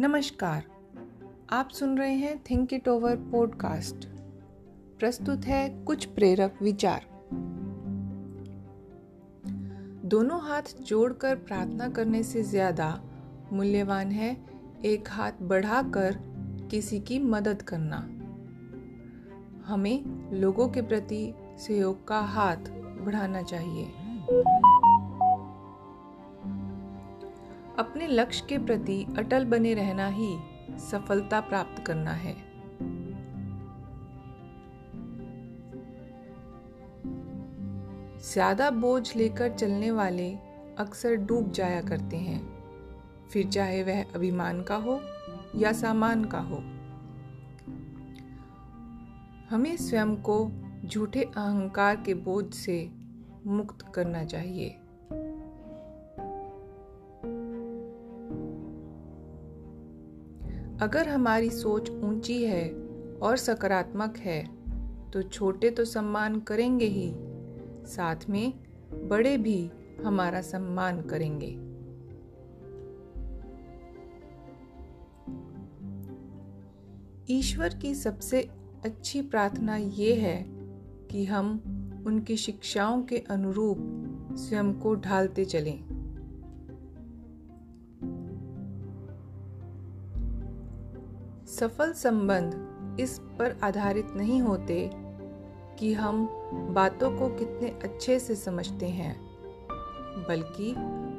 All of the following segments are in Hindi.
नमस्कार। आप सुन रहे हैं थिंक इट ओवर पॉडकास्ट प्रस्तुत है कुछ प्रेरक विचार। दोनों हाथ जोड़कर प्रार्थना करने से ज़्यादा मूल्यवान है एक हाथ बढ़ाकर किसी की मदद करना। हमें लोगों के प्रति सहयोग का हाथ बढ़ाना चाहिए। अपने लक्ष्य के प्रति अटल बने रहना ही सफलता प्राप्त करना है। ज़्यादा बोझ लेकर चलने वाले अक्सर डूब जाया करते हैं। फिर चाहे वह अभिमान का हो या सामान का हो। हमें स्वयं को झूठे अहंकार के बोझ से मुक्त करना चाहिए। अगर हमारी सोच ऊँची है और सकारात्मक है तो छोटे तो सम्मान करेंगे ही। साथ में, बड़े भी हमारा सम्मान करेंगे। ईश्वर की सबसे अच्छी प्रार्थना ये है कि हम उनकी शिक्षाओं के अनुरूप स्वयं को ढालते चलें। सफल संबंध इस पर आधारित नहीं होते कि हम बातों को कितने अच्छे से समझते हैं, बल्कि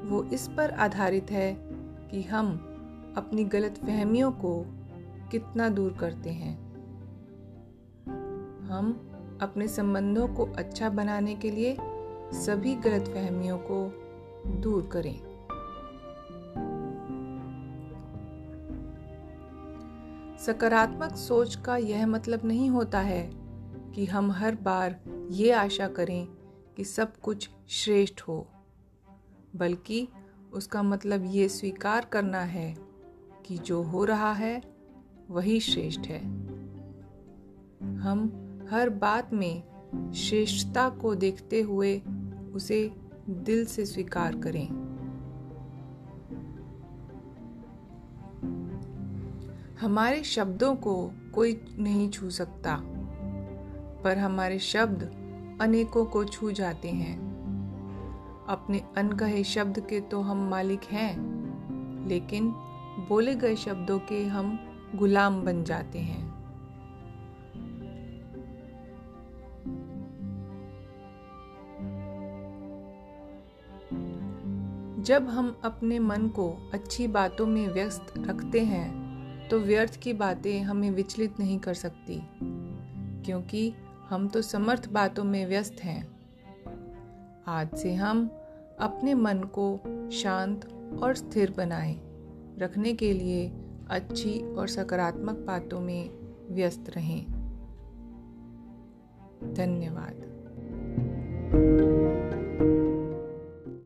वो इस पर आधारित है कि हम अपनी गलत फहमियों को कितना दूर करते हैं। हम अपने संबंधों को अच्छा बनाने के लिए सभी गलत फहमियों को दूर करें। सकारात्मक सोच का यह मतलब नहीं होता है कि हम हर बार ये आशा करें कि सब कुछ श्रेष्ठ हो, बल्कि उसका मतलब ये स्वीकार करना है कि जो हो रहा है, वही श्रेष्ठ है। हम हर बात में श्रेष्ठता को देखते हुए उसे दिल से स्वीकार करें। हमारे शब्दों को कोई नहीं छू सकता, पर हमारे शब्द अनेकों को छू जाते हैं। अपने अनकहे शब्द के तो हम मालिक हैं, लेकिन बोले गए शब्दों के हम गुलाम बन जाते हैं। जब हम अपने मन को अच्छी बातों में व्यस्त रखते हैं तो व्यर्थ की बातें हमें विचलित नहीं कर सकती, क्योंकि हम तो समर्थ बातों में व्यस्त हैं। आज से हम अपने मन को शांत और स्थिर बनाए, रखने के लिए अच्छी और सकारात्मक बातों में व्यस्त रहें। धन्यवाद।